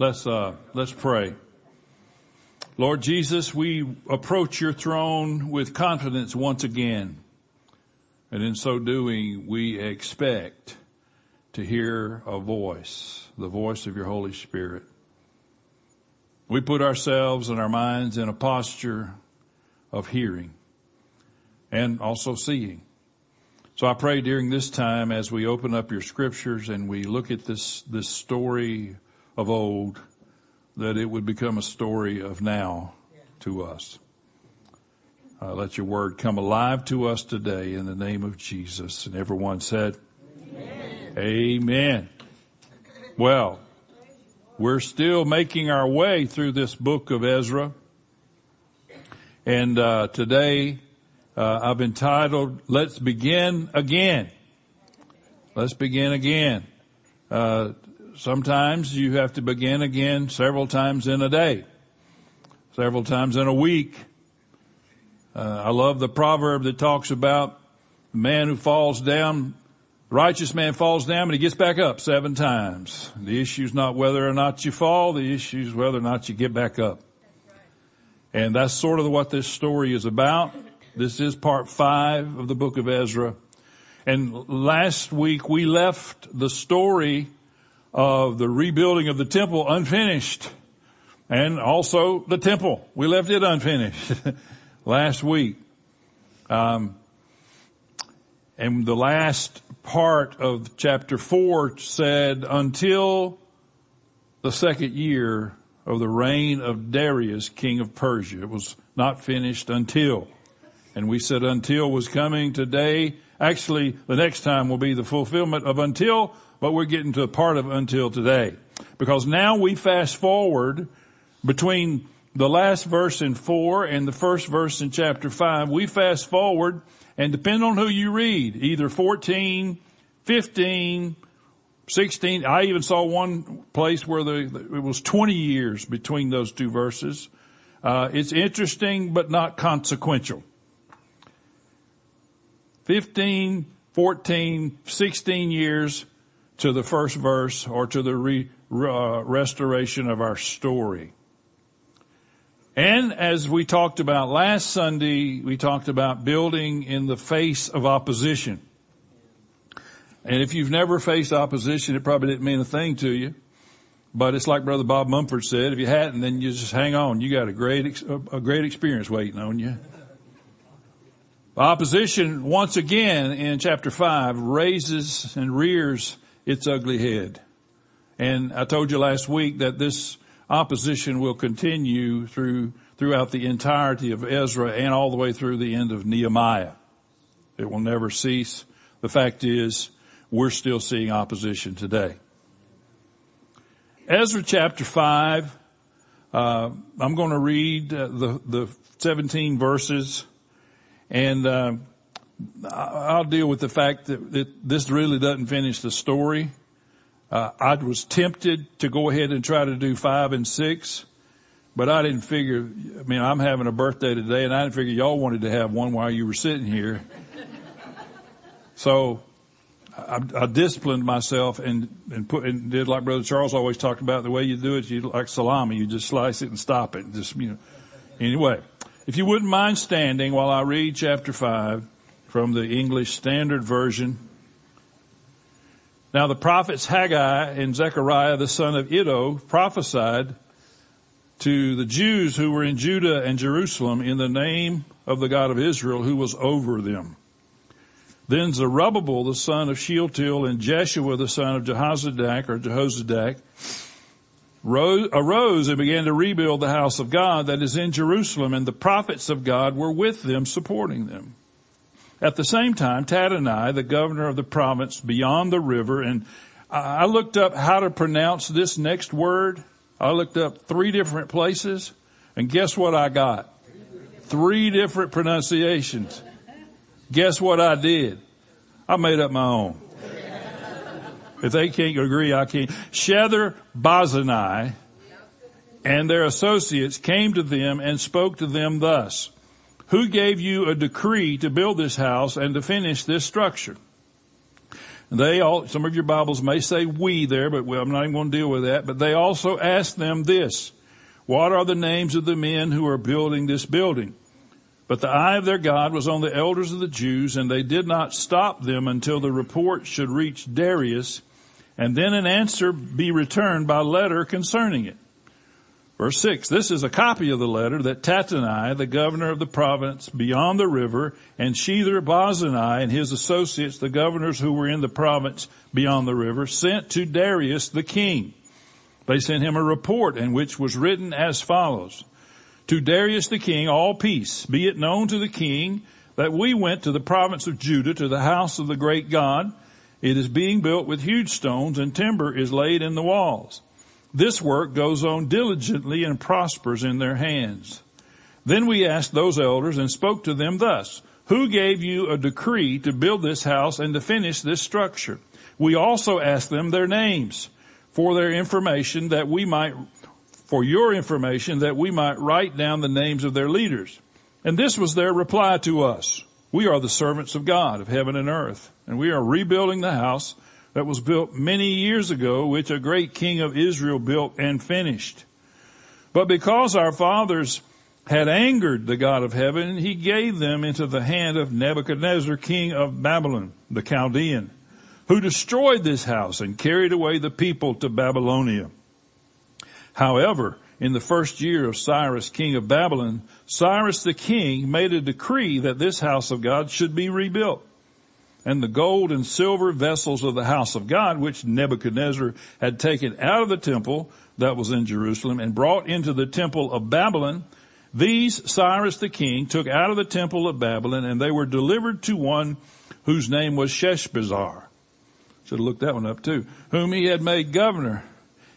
Let's, uh, let's pray. Lord Jesus, we approach your throne with confidence once again. And in so doing, we expect to hear a voice, the voice of your Holy Spirit. We put ourselves and our minds in a posture of hearing and also seeing. So I pray during this time as we open up your scriptures and we look at this, this story of old, that it would become a story of now to us. Uh, let your word come alive to us today in the name of Jesus. And everyone said, Amen. Amen. Well, we're still making our way through this book of Ezra. And uh, today uh, I've entitled, Let's Begin Again. Let's begin again. Uh, sometimes you have to begin again several times in a day, several times in a week. Uh, I love the proverb that talks about the man who falls down, righteous man falls down and he gets back up seven times. The issue is not whether or not you fall, the issue is whether or not you get back up. And that's sort of what this story is about. This is part five of the book of Ezra. And last week we left the story of the rebuilding of the temple unfinished and also the temple. We left it unfinished last week. Um, and the last part of chapter four said until the second year of the reign of Darius, king of Persia. It was not finished until. And we said until was coming today. Actually, the next time will be the fulfillment of until, but we're getting to a part of until today. Because now we fast forward between the last verse in four and the first verse in chapter five. We fast forward and depend on who you read, either 14, 15, 16. I even saw one place where the, it was 20 years between those two verses. Uh, it's interesting, but not consequential. 15, 14, 16 years to the first verse or to the re, uh, restoration of our story. And as we talked about last Sunday, we talked about building in the face of opposition. And if you've never faced opposition, it probably didn't mean a thing to you. But it's like Brother Bob Mumford said, if you hadn't, then you just hang on. You got a great, a great experience waiting on you. Opposition, once again in chapter 5, raises and rears its ugly head. And I told you last week that this opposition will continue through, throughout the entirety of Ezra and all the way through the end of Nehemiah. It will never cease. The fact is, we're still seeing opposition today. Ezra chapter 5, uh, I'm going to read uh, the, the 17 verses and uh, I'll deal with the fact that, this really doesn't finish the story. Uh, I was tempted to go ahead and try to do five and six, but I didn't figure. I mean, I'm having a birthday today, and I didn't figure y'all wanted to have one while you were sitting here. so I, I, disciplined myself and and put and did like Brother Charles always talked about. The way you do it, you like salami. You just slice it and stop it. Just you know. Anyway, if you wouldn't mind standing while I read chapter 5 from the English Standard Version. Now the prophets Haggai and Zechariah the son of Iddo prophesied to the Jews who were in Judah and Jerusalem in the name of the God of Israel who was over them. Then Zerubbabel the son of Shealtiel and Jeshua the son of Jehozadak or Jehozadak arose and began to rebuild the house of God that is in Jerusalem and the prophets of God were with them supporting them. At the same time, Tattenai, the governor of the province beyond the river, and I looked up how to pronounce this next word. I looked up three different places and guess what I got? Three different pronunciations. Guess what I did? I made up my own. If they can't agree, I can't. Shether Bazanai and their associates came to them and spoke to them thus. Who gave you a decree to build this house and to finish this structure? They all, some of your Bibles may say we there, but I'm not even going to deal with that. But they also asked them this, what are the names of the men who are building this building? But the eye of their God was on the elders of the Jews and they did not stop them until the report should reach Darius and then an answer be returned by letter concerning it. Verse 6, this is a copy of the letter that Tattenai, the governor of the province beyond the river, and Shethar Bozenai and his associates, the governors who were in the province beyond the river, sent to Darius the king. They sent him a report in which was written as follows. To Darius the king, all peace. Be it known to the king that we went to the province of Judah to the house of the great God. It is being built with huge stones and timber is laid in the walls. This work goes on diligently and prospers in their hands. Then we asked those elders and spoke to them thus, who gave you a decree to build this house and to finish this structure? We also asked them their names for their information that we might for your information that we might write down the names of their leaders. And this was their reply to us. We are the servants of God of heaven and earth, and we are rebuilding the house that was built many years ago, which a great king of Israel built and finished. But because our fathers had angered the God of heaven, he gave them into the hand of Nebuchadnezzar, king of Babylon, the Chaldean, who destroyed this house and carried away the people to Babylonia. However, in the first year of Cyrus, king of Babylon, Cyrus the king made a decree that this house of God should be rebuilt. And the gold and silver vessels of the house of God, which Nebuchadnezzar had taken out of the temple that was in Jerusalem and brought into the temple of Babylon, these Cyrus the king took out of the temple of Babylon and they were delivered to one whose name was Sheshbazzar. Should have looked that one up too. Whom he had made governor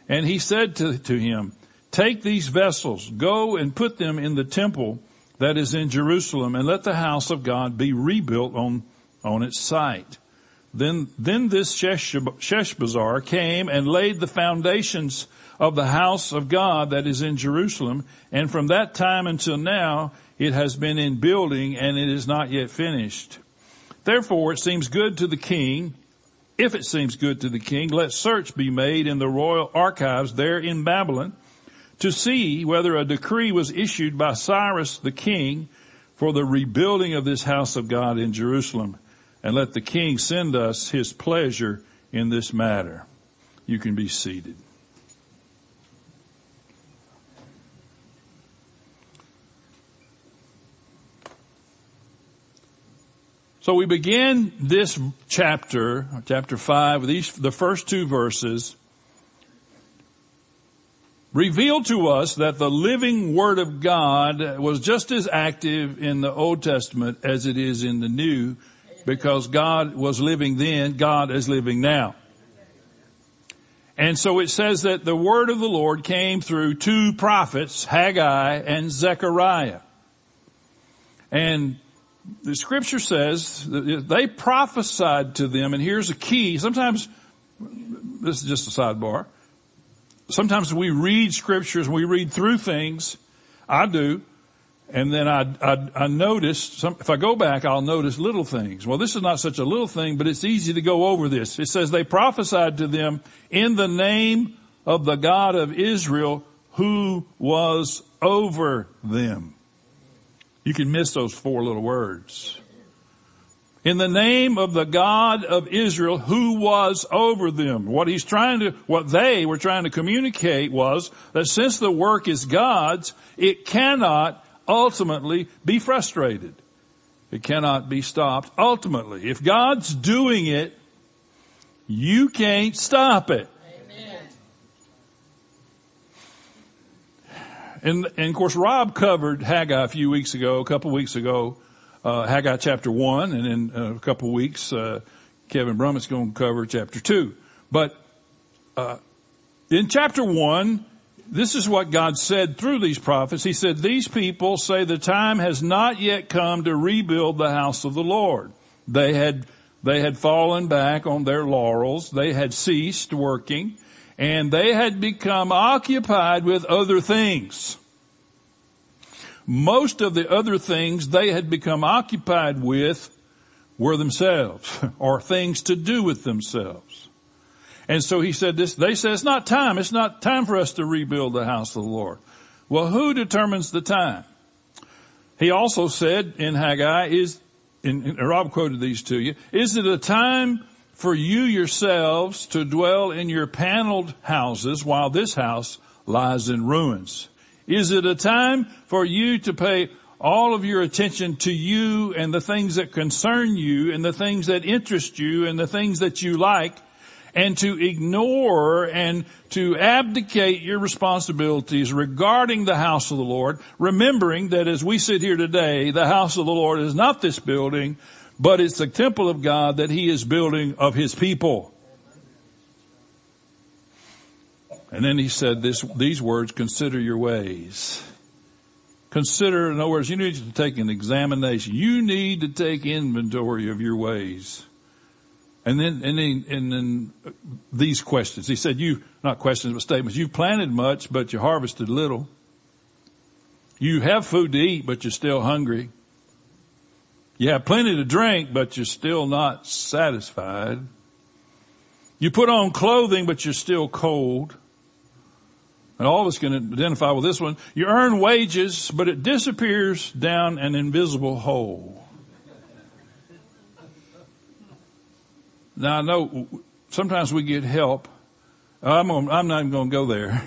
and he said to, to him, take these vessels, go and put them in the temple that is in Jerusalem and let the house of God be rebuilt on, on its site. Then, then this Sheshbazzar came and laid the foundations of the house of God that is in Jerusalem. And from that time until now, it has been in building and it is not yet finished. Therefore, it seems good to the king if it seems good to the king, let search be made in the royal archives there in Babylon to see whether a decree was issued by Cyrus the king for the rebuilding of this house of God in Jerusalem. And let the king send us his pleasure in this matter. You can be seated. So we begin this chapter, chapter five, with these, the first two verses, reveal to us that the living Word of God was just as active in the Old Testament as it is in the New, because God was living then, God is living now. And so it says that the word of the Lord came through two prophets, Haggai and Zechariah. And the scripture says they prophesied to them, and here's a key. Sometimes, this is just a sidebar. Sometimes we read scriptures we read through things. I do. And then I, I, I notice, some, if I go back, I'll notice little things. Well, this is not such a little thing, but it's easy to go over this. It says they prophesied to them in the name of the God of Israel who was over them. You can miss those four little words. In the name of the God of Israel who was over them. What he's trying to, what they were trying to communicate was that since the work is God's, it cannot ultimately be frustrated. It cannot be stopped ultimately. If God's doing it, you can't stop it. And, and of course, Rob covered Haggai a few weeks ago, a couple weeks ago, uh, Haggai chapter one, and in uh, a couple weeks, uh, Kevin Brummett's going to cover chapter two. But uh, in chapter one, this is what God said through these prophets. He said, "These people say the time has not yet come to rebuild the house of the Lord. They had they had fallen back on their laurels. They had ceased working." and they had become occupied with other things. Most of the other things they had become occupied with were themselves or things to do with themselves. And so he said this, they said it's not time. It's not time for us to rebuild the house of the Lord. Well, who determines the time? He also said in Haggai is, and Rob quoted these to you, is it a time for you yourselves to dwell in your paneled houses while this house lies in ruins? Is it a time for you to pay all of your attention to you and the things that concern you and the things that interest you and the things that you like and to ignore and to abdicate your responsibilities regarding the house of the Lord, remembering that as we sit here today, the house of the Lord is not this building, but it's the temple of God that he is building of his people. And then he said this, these words, consider your ways. Consider, in other words, you need to take an examination. You need to take inventory of your ways. And then, and then, and then uh, these questions. He said, you, not questions, but statements. You planted much, but you harvested little. You have food to eat, but you're still hungry. You have plenty to drink, but you're still not satisfied. You put on clothing, but you're still cold. And all of us can identify with this one. You earn wages, but it disappears down an invisible hole. Now I know sometimes we get help. I'm, on, I'm not even going to go there.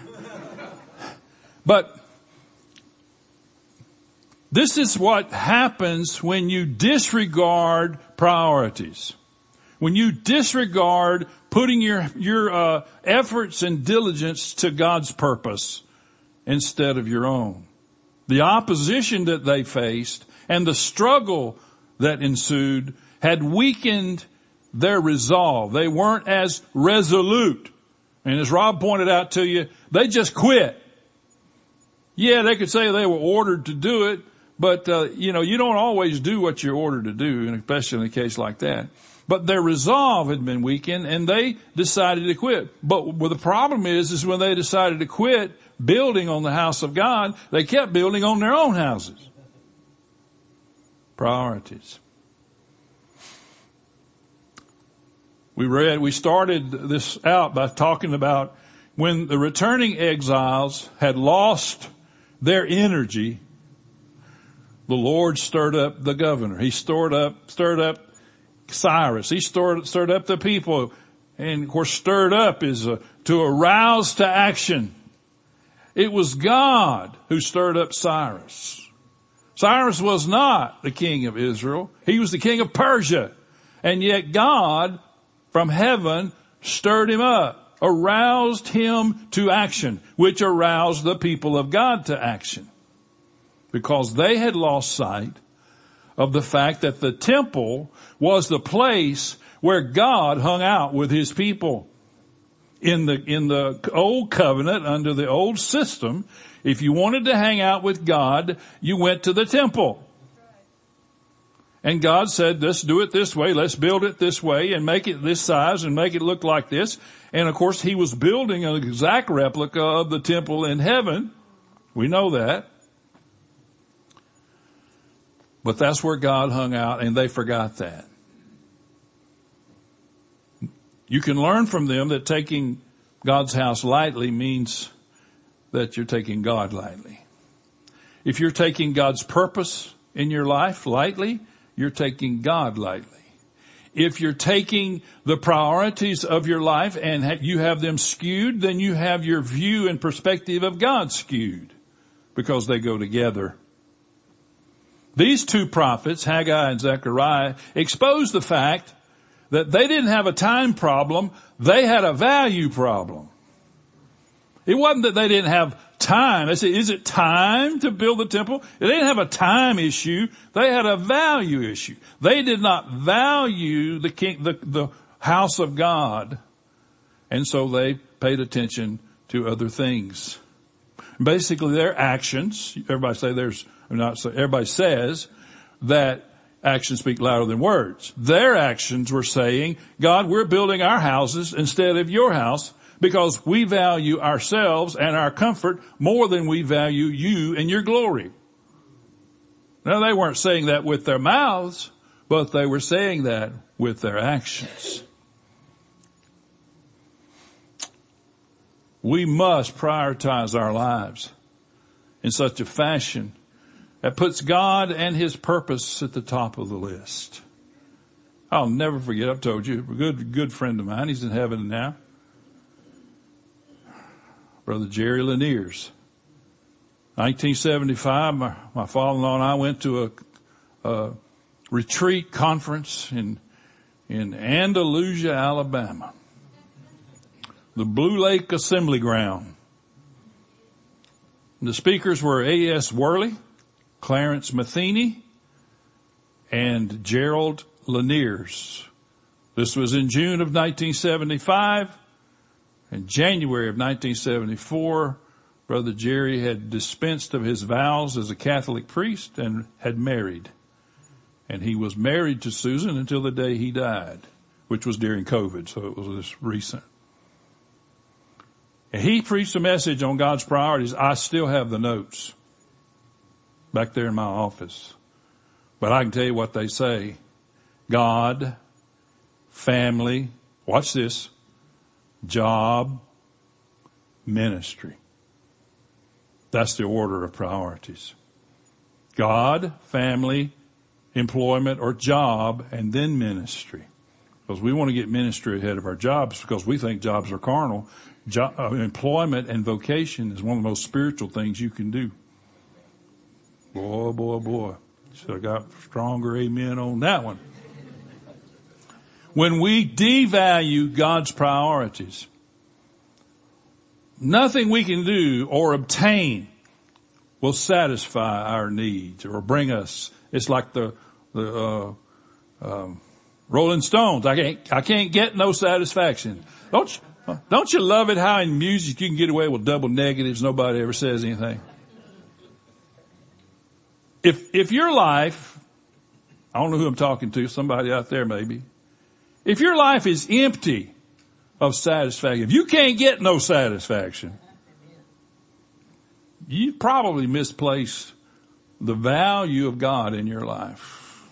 but this is what happens when you disregard priorities. When you disregard putting your, your, uh, efforts and diligence to God's purpose instead of your own. The opposition that they faced and the struggle that ensued had weakened their resolve. They weren't as resolute. And as Rob pointed out to you, they just quit. Yeah, they could say they were ordered to do it, but uh, you know, you don't always do what you're ordered to do, and especially in a case like that. But their resolve had been weakened, and they decided to quit. But well, the problem is, is when they decided to quit building on the house of God, they kept building on their own houses. Priorities. We read, we started this out by talking about when the returning exiles had lost their energy, the Lord stirred up the governor. He stirred up, stirred up Cyrus. He stirred, stirred up the people. And of course, stirred up is uh, to arouse to action. It was God who stirred up Cyrus. Cyrus was not the king of Israel. He was the king of Persia. And yet God from heaven stirred him up, aroused him to action, which aroused the people of God to action. Because they had lost sight of the fact that the temple was the place where God hung out with his people. In the, in the old covenant, under the old system, if you wanted to hang out with God, you went to the temple. And God said, let's do it this way. Let's build it this way and make it this size and make it look like this. And of course, he was building an exact replica of the temple in heaven. We know that. But that's where God hung out and they forgot that. You can learn from them that taking God's house lightly means that you're taking God lightly. If you're taking God's purpose in your life lightly, you're taking God lightly. If you're taking the priorities of your life and you have them skewed, then you have your view and perspective of God skewed because they go together. These two prophets, Haggai and Zechariah, exposed the fact that they didn't have a time problem, they had a value problem. It wasn't that they didn't have time. They said, is it time to build the temple? They didn't have a time issue. They had a value issue. They did not value the king, the, the house of God. And so they paid attention to other things. Basically their actions, everybody say there's, not so, everybody says that actions speak louder than words. Their actions were saying, God, we're building our houses instead of your house because we value ourselves and our comfort more than we value you and your glory. Now they weren't saying that with their mouths, but they were saying that with their actions. We must prioritize our lives in such a fashion that puts God and His purpose at the top of the list. I'll never forget, I've told you, a good, good friend of mine, he's in heaven now. Brother Jerry Laniers. 1975, my, my father-in-law and I went to a, a retreat conference in, in Andalusia, Alabama the Blue Lake Assembly Ground. The speakers were A.S. Worley, Clarence Matheny, and Gerald Laniers. This was in June of 1975. In January of 1974, Brother Jerry had dispensed of his vows as a Catholic priest and had married. And he was married to Susan until the day he died, which was during COVID, so it was this recent. And he preached a message on God's priorities. I still have the notes back there in my office. But I can tell you what they say. God, family, watch this, job, ministry. That's the order of priorities. God, family, employment or job, and then ministry. Because we want to get ministry ahead of our jobs because we think jobs are carnal job, uh, employment and vocation is one of the most spiritual things you can do. Boy, boy, boy. Should have got stronger amen on that one. When we devalue God's priorities, nothing we can do or obtain will satisfy our needs or bring us. It's like the the uh, um, Rolling Stones. I can't I can't get no satisfaction. Don't you, don't you love it how in music you can get away with double negatives, nobody ever says anything? If, if your life, I don't know who I'm talking to, somebody out there maybe, if your life is empty of satisfaction, if you can't get no satisfaction, you probably misplaced the value of God in your life.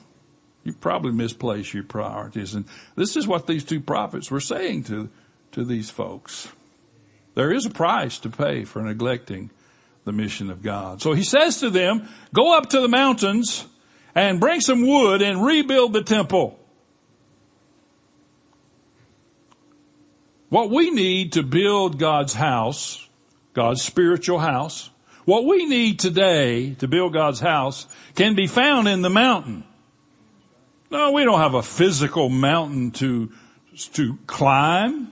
You probably misplaced your priorities. And this is what these two prophets were saying to to these folks. There is a price to pay for neglecting the mission of God. So he says to them, go up to the mountains and bring some wood and rebuild the temple. What we need to build God's house, God's spiritual house, what we need today to build God's house can be found in the mountain. No, we don't have a physical mountain to, to climb.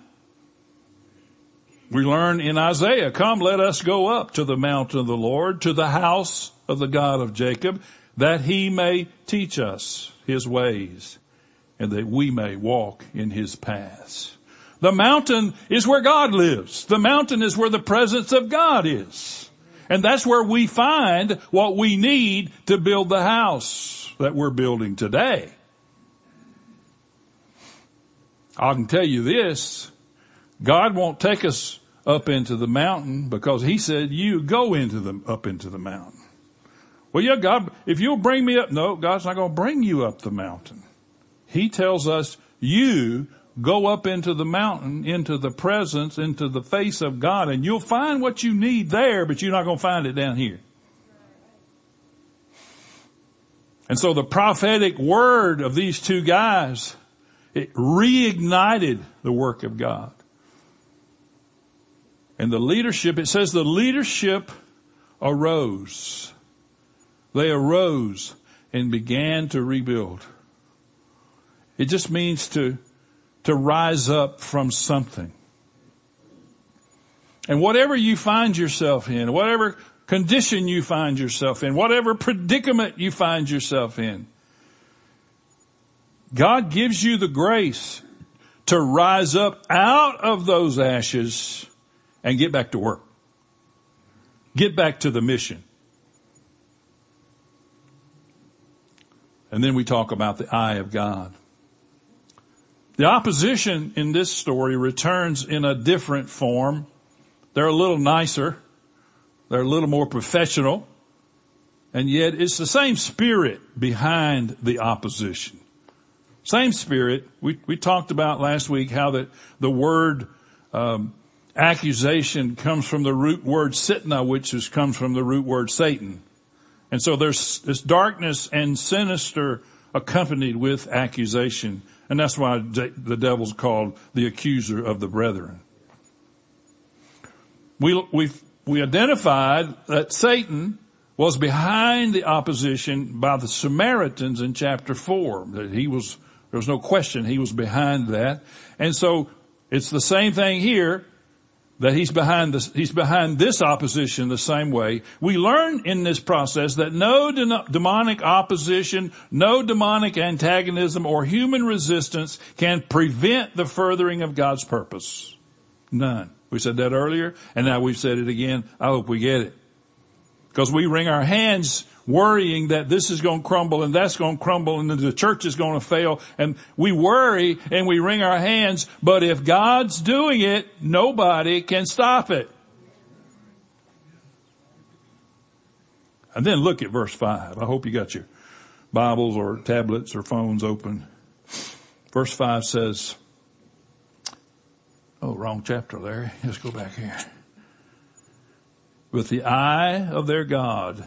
We learn in Isaiah, come let us go up to the mountain of the Lord, to the house of the God of Jacob, that he may teach us his ways and that we may walk in his paths. The mountain is where God lives. The mountain is where the presence of God is. And that's where we find what we need to build the house that we're building today. I can tell you this, God won't take us up into the mountain because he said, you go into the, up into the mountain. Well, yeah, God, if you'll bring me up, no, God's not going to bring you up the mountain. He tells us, you go up into the mountain, into the presence, into the face of God, and you'll find what you need there, but you're not going to find it down here. And so the prophetic word of these two guys, it reignited the work of God. And the leadership, it says the leadership arose. They arose and began to rebuild. It just means to, to rise up from something. And whatever you find yourself in, whatever condition you find yourself in, whatever predicament you find yourself in, God gives you the grace to rise up out of those ashes and get back to work. Get back to the mission. And then we talk about the eye of God. The opposition in this story returns in a different form. They're a little nicer. They're a little more professional. And yet it's the same spirit behind the opposition. Same spirit. We, we talked about last week how that the word, um, accusation comes from the root word sitna, which is, comes from the root word Satan. And so there's this darkness and sinister accompanied with accusation. And that's why the devil's called the accuser of the brethren. We, we, we identified that Satan was behind the opposition by the Samaritans in chapter four. That he was, there was no question he was behind that. And so it's the same thing here that he's behind this, he's behind this opposition the same way. We learn in this process that no de- demonic opposition, no demonic antagonism or human resistance can prevent the furthering of God's purpose. None. We said that earlier and now we've said it again. I hope we get it. Because we wring our hands worrying that this is going to crumble and that's going to crumble and the church is going to fail. And we worry and we wring our hands, but if God's doing it, nobody can stop it. And then look at verse five. I hope you got your Bibles or tablets or phones open. Verse five says, oh, wrong chapter, Larry. Let's go back here. With the eye of their God,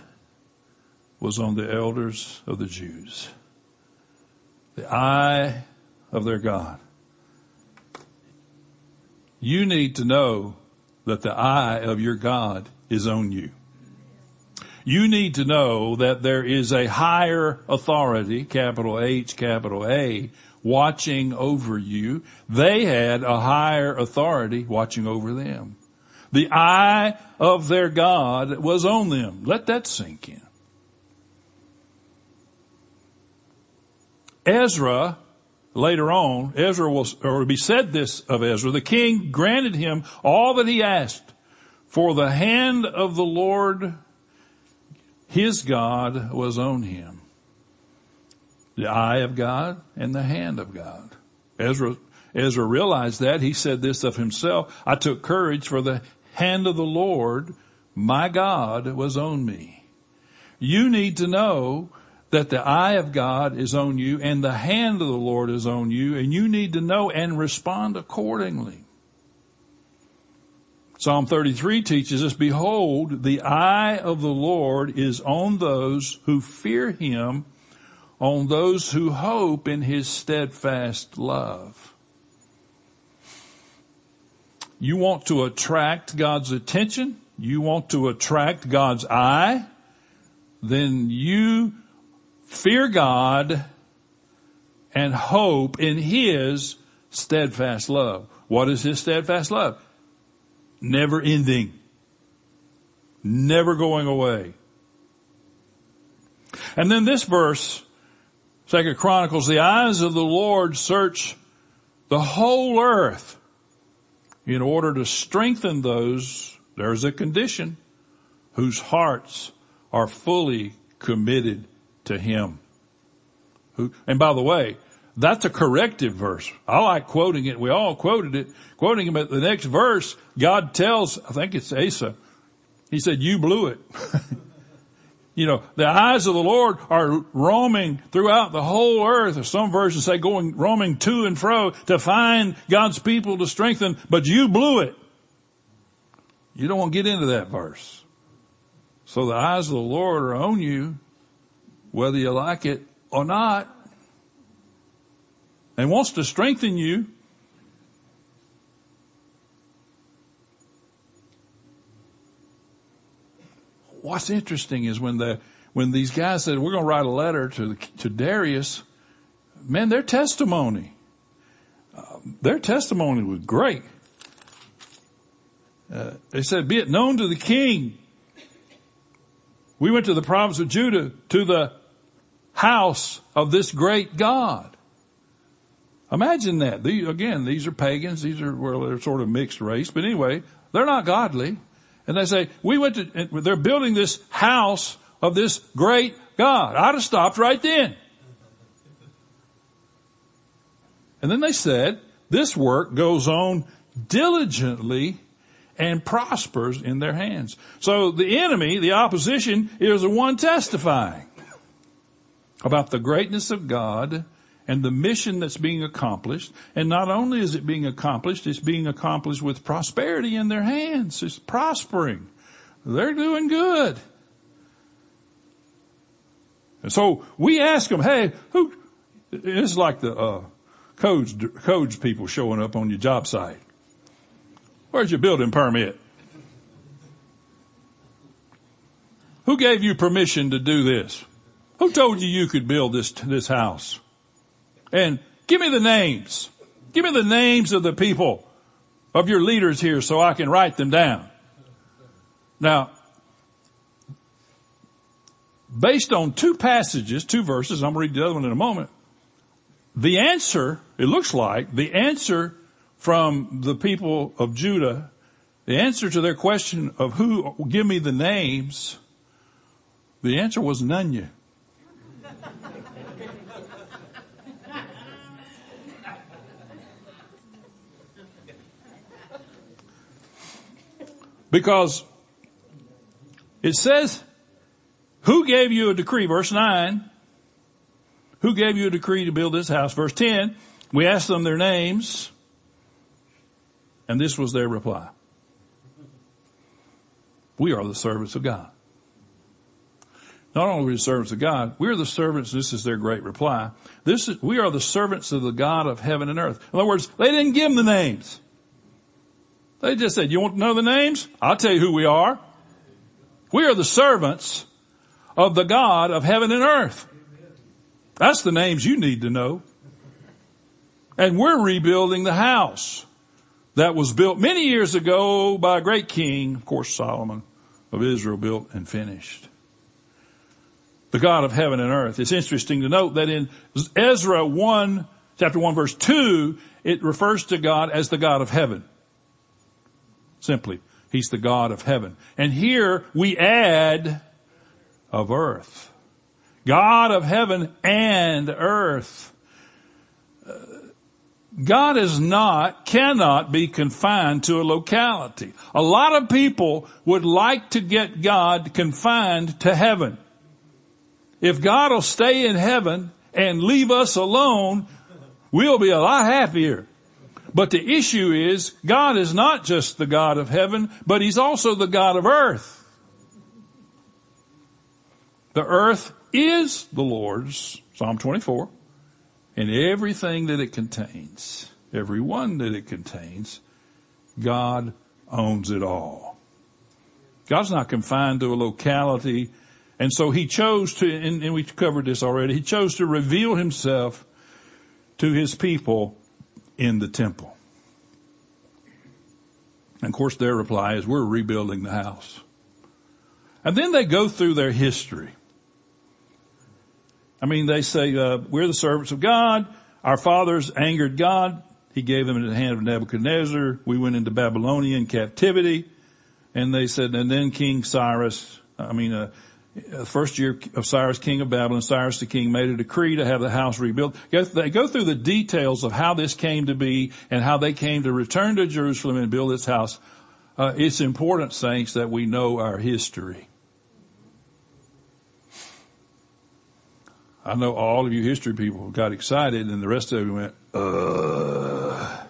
was on the elders of the Jews. The eye of their God. You need to know that the eye of your God is on you. You need to know that there is a higher authority, capital H, capital A, watching over you. They had a higher authority watching over them. The eye of their God was on them. Let that sink in. Ezra, later on, Ezra will, or be said this of Ezra, the king granted him all that he asked, for the hand of the Lord, his God, was on him. The eye of God and the hand of God. Ezra, Ezra realized that. He said this of himself, I took courage for the hand of the Lord, my God, was on me. You need to know that the eye of God is on you and the hand of the Lord is on you and you need to know and respond accordingly. Psalm 33 teaches us, behold, the eye of the Lord is on those who fear him, on those who hope in his steadfast love. You want to attract God's attention? You want to attract God's eye? Then you fear God and hope in His steadfast love. What is His steadfast love? Never ending. Never going away. And then this verse, Second Chronicles, the eyes of the Lord search the whole earth in order to strengthen those, there's a condition, whose hearts are fully committed to him. Who, and by the way, that's a corrective verse. I like quoting it. We all quoted it. Quoting him at the next verse, God tells, I think it's Asa, he said, you blew it. you know, the eyes of the Lord are roaming throughout the whole earth, some versions say going, roaming to and fro to find God's people to strengthen, but you blew it. You don't want to get into that verse. So the eyes of the Lord are on you whether you like it or not, and wants to strengthen you. What's interesting is when the when these guys said we're going to write a letter to to Darius, man, their testimony, uh, their testimony was great. Uh, they said, "Be it known to the king." We went to the province of Judah to the house of this great God. Imagine that. These, again, these are pagans. These are, well, they're sort of mixed race, but anyway, they're not godly. And they say, we went to, they're building this house of this great God. I'd have stopped right then. And then they said, this work goes on diligently and prospers in their hands. So the enemy, the opposition, is the one testifying about the greatness of God and the mission that's being accomplished. And not only is it being accomplished, it's being accomplished with prosperity in their hands. It's prospering. They're doing good. And so we ask them, hey, who, it's like the, uh, codes, codes people showing up on your job site. Where's your building permit? Who gave you permission to do this? Who told you you could build this, this house? And give me the names. Give me the names of the people of your leaders here so I can write them down. Now, based on two passages, two verses, I'm going to read the other one in a moment, the answer, it looks like, the answer from the people of Judah, the answer to their question of who, give me the names, the answer was none Because it says, who gave you a decree? Verse 9. Who gave you a decree to build this house? Verse 10. We asked them their names. And this was their reply. We are the servants of God. Not only are we the servants of God, we are the servants, this is their great reply. This is, we are the servants of the God of heaven and earth. In other words, they didn't give them the names. They just said, you want to know the names? I'll tell you who we are. We are the servants of the God of heaven and earth. That's the names you need to know. And we're rebuilding the house that was built many years ago by a great king, of course Solomon of Israel built and finished. The God of heaven and earth. It's interesting to note that in Ezra 1, chapter 1 verse 2, it refers to God as the God of heaven. Simply, He's the God of heaven. And here we add of earth. God of heaven and earth. Uh, God is not, cannot be confined to a locality. A lot of people would like to get God confined to heaven. If God will stay in heaven and leave us alone, we'll be a lot happier. But the issue is, God is not just the God of heaven, but He's also the God of earth. The earth is the Lord's, Psalm 24, and everything that it contains, every one that it contains, God owns it all. God's not confined to a locality, and so He chose to, and, and we covered this already, He chose to reveal Himself to His people in the temple. And of course their reply is, we're rebuilding the house. And then they go through their history. I mean, they say, uh, we're the servants of God. Our fathers angered God. He gave them into the hand of Nebuchadnezzar. We went into Babylonian captivity. And they said, and then King Cyrus, I mean, uh, the first year of Cyrus, king of Babylon, Cyrus the king made a decree to have the house rebuilt. They go through the details of how this came to be and how they came to return to Jerusalem and build this house. Uh, it's important, saints, that we know our history. I know all of you history people got excited and the rest of you went, uh,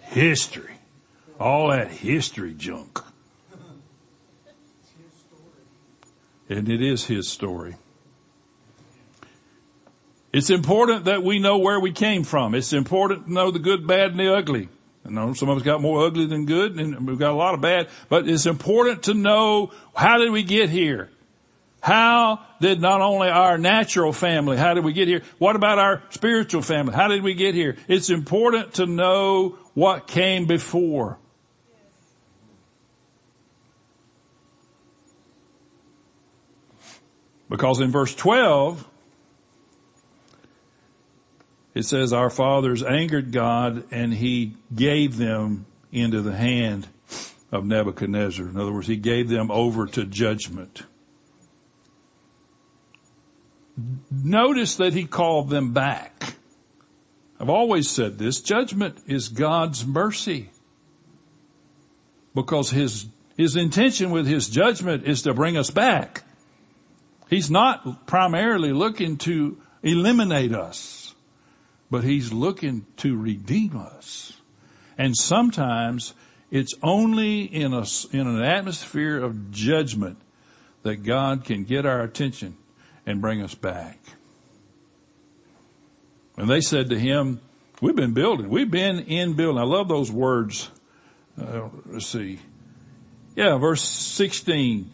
history. All that history junk. And it is his story. It's important that we know where we came from. It's important to know the good, bad, and the ugly. I know some of us got more ugly than good, and we've got a lot of bad, but it's important to know how did we get here? How did not only our natural family, how did we get here? What about our spiritual family? How did we get here? It's important to know what came before. Because in verse 12, it says our fathers angered God and he gave them into the hand of Nebuchadnezzar. In other words, he gave them over to judgment. Notice that he called them back. I've always said this, judgment is God's mercy. Because his, his intention with his judgment is to bring us back. He's not primarily looking to eliminate us. but he's looking to redeem us. And sometimes it's only in a, in an atmosphere of judgment that God can get our attention and bring us back. And they said to him, we've been building, we've been in building. I love those words. Uh, let's see. Yeah, verse 16.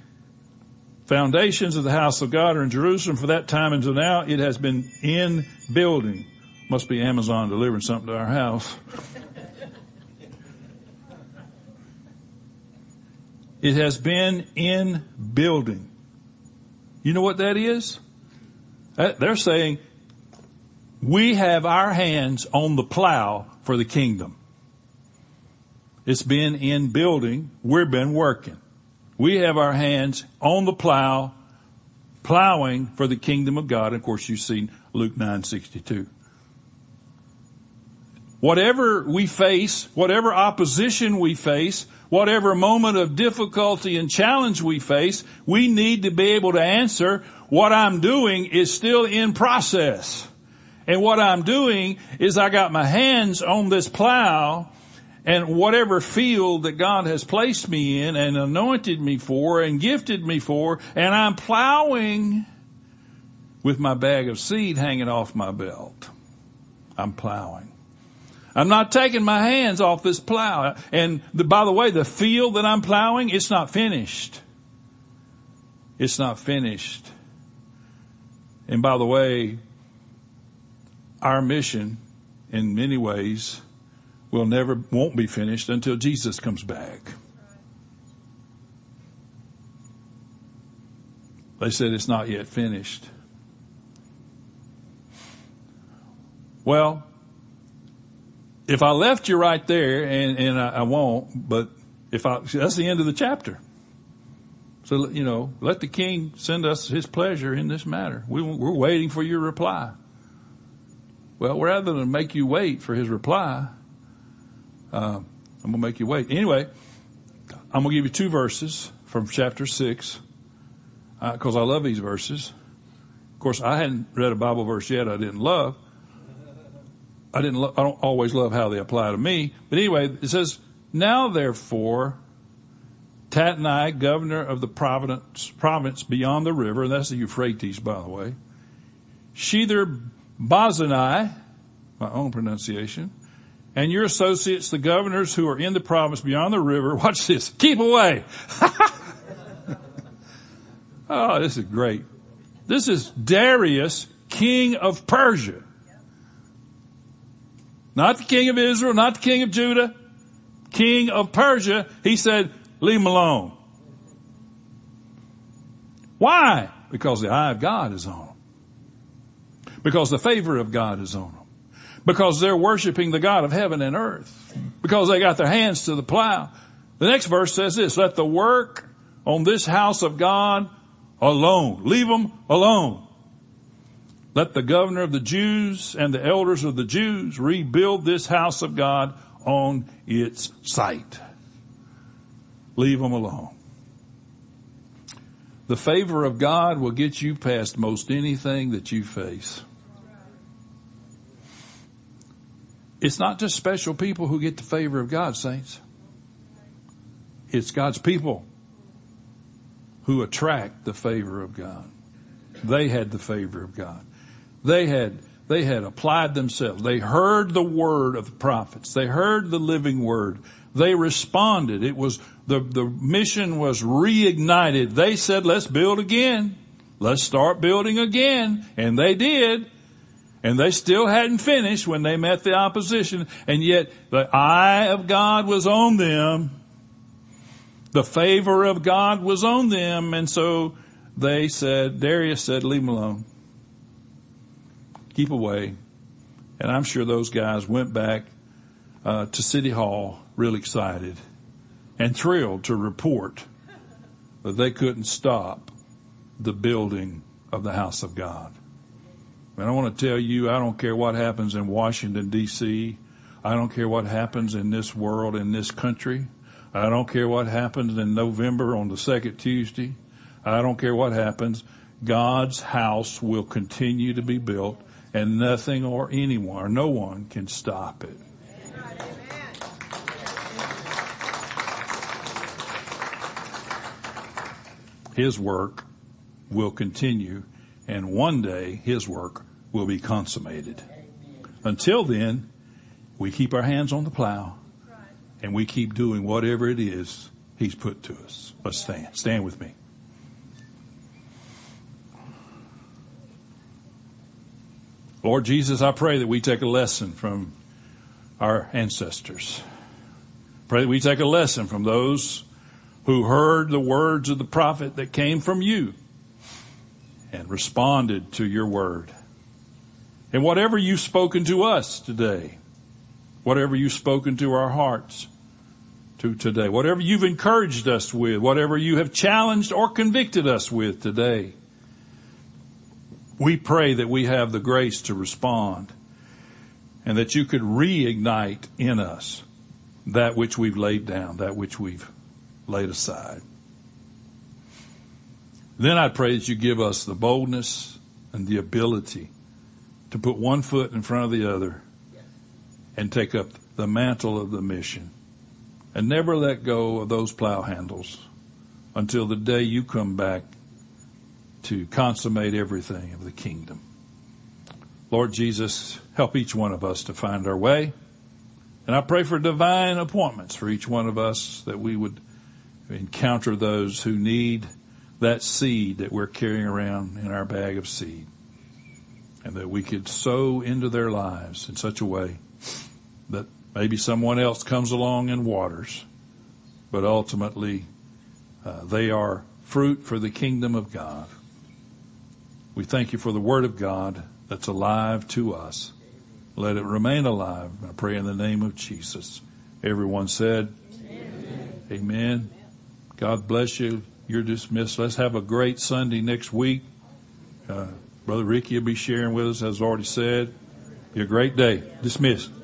Foundations of the house of God are in Jerusalem for that time until now. It has been in building. Must be Amazon delivering something to our house. it has been in building. You know what that is? Uh, they're saying we have our hands on the plow for the kingdom. It's been in building. We've been working. We have our hands on the plow, plowing for the kingdom of God. Of course, you've seen Luke 962. Whatever we face, whatever opposition we face, whatever moment of difficulty and challenge we face, we need to be able to answer what I'm doing is still in process. And what I'm doing is I got my hands on this plow and whatever field that God has placed me in and anointed me for and gifted me for, and I'm plowing with my bag of seed hanging off my belt. I'm plowing. I'm not taking my hands off this plow. And the, by the way, the field that I'm plowing, it's not finished. It's not finished. And by the way, our mission in many ways will never, won't be finished until Jesus comes back. They said it's not yet finished. Well, if I left you right there, and, and I, I won't, but if I, that's the end of the chapter. So, you know, let the king send us his pleasure in this matter. We, we're waiting for your reply. Well, rather than make you wait for his reply, uh, I'm going to make you wait. Anyway, I'm going to give you two verses from chapter six, because uh, I love these verses. Of course, I hadn't read a Bible verse yet I didn't love. I didn't, lo- I don't always love how they apply to me. But anyway, it says, now therefore, Tatnai, governor of the province, province beyond the river, and that's the Euphrates, by the way, Shethar Bozenai, my own pronunciation, and your associates, the governors who are in the province beyond the river, watch this, keep away. oh, this is great. This is Darius, king of Persia. Not the king of Israel, not the king of Judah, king of Persia. He said, leave him alone. Why? Because the eye of God is on them. Because the favor of God is on them because they're worshiping the God of heaven and earth, because they got their hands to the plow. The next verse says this, let the work on this house of God alone. Leave them alone. Let the governor of the Jews and the elders of the Jews rebuild this house of God on its site. Leave them alone. The favor of God will get you past most anything that you face. It's not just special people who get the favor of God, saints. It's God's people who attract the favor of God. They had the favor of God. They had, they had applied themselves. They heard the word of the prophets. They heard the living word. They responded. It was, the, the mission was reignited. They said, let's build again. Let's start building again. And they did. And they still hadn't finished when they met the opposition, and yet the eye of God was on them. The favor of God was on them, and so they said, Darius said, leave them alone. Keep away. And I'm sure those guys went back uh, to City Hall real excited and thrilled to report that they couldn't stop the building of the house of God. And I want to tell you, I don't care what happens in Washington DC. I don't care what happens in this world, in this country. I don't care what happens in November on the second Tuesday. I don't care what happens. God's house will continue to be built and nothing or anyone or no one can stop it. His work will continue and one day his work will be consummated. Until then, we keep our hands on the plow and we keep doing whatever it is he's put to us. Let's stand. Stand with me. Lord Jesus, I pray that we take a lesson from our ancestors. Pray that we take a lesson from those who heard the words of the prophet that came from you and responded to your word. And whatever you've spoken to us today, whatever you've spoken to our hearts to today, whatever you've encouraged us with, whatever you have challenged or convicted us with today, we pray that we have the grace to respond and that you could reignite in us that which we've laid down, that which we've laid aside. Then I pray that you give us the boldness and the ability to put one foot in front of the other and take up the mantle of the mission and never let go of those plow handles until the day you come back to consummate everything of the kingdom. Lord Jesus, help each one of us to find our way. And I pray for divine appointments for each one of us that we would encounter those who need that seed that we're carrying around in our bag of seed. And that we could sow into their lives in such a way that maybe someone else comes along and waters, but ultimately uh, they are fruit for the kingdom of God. We thank you for the word of God that's alive to us. Let it remain alive. I pray in the name of Jesus. Everyone said, Amen. Amen. God bless you. You're dismissed. Let's have a great Sunday next week. Uh, Brother Ricky will be sharing with us, as already said. Be a great day. Dismissed.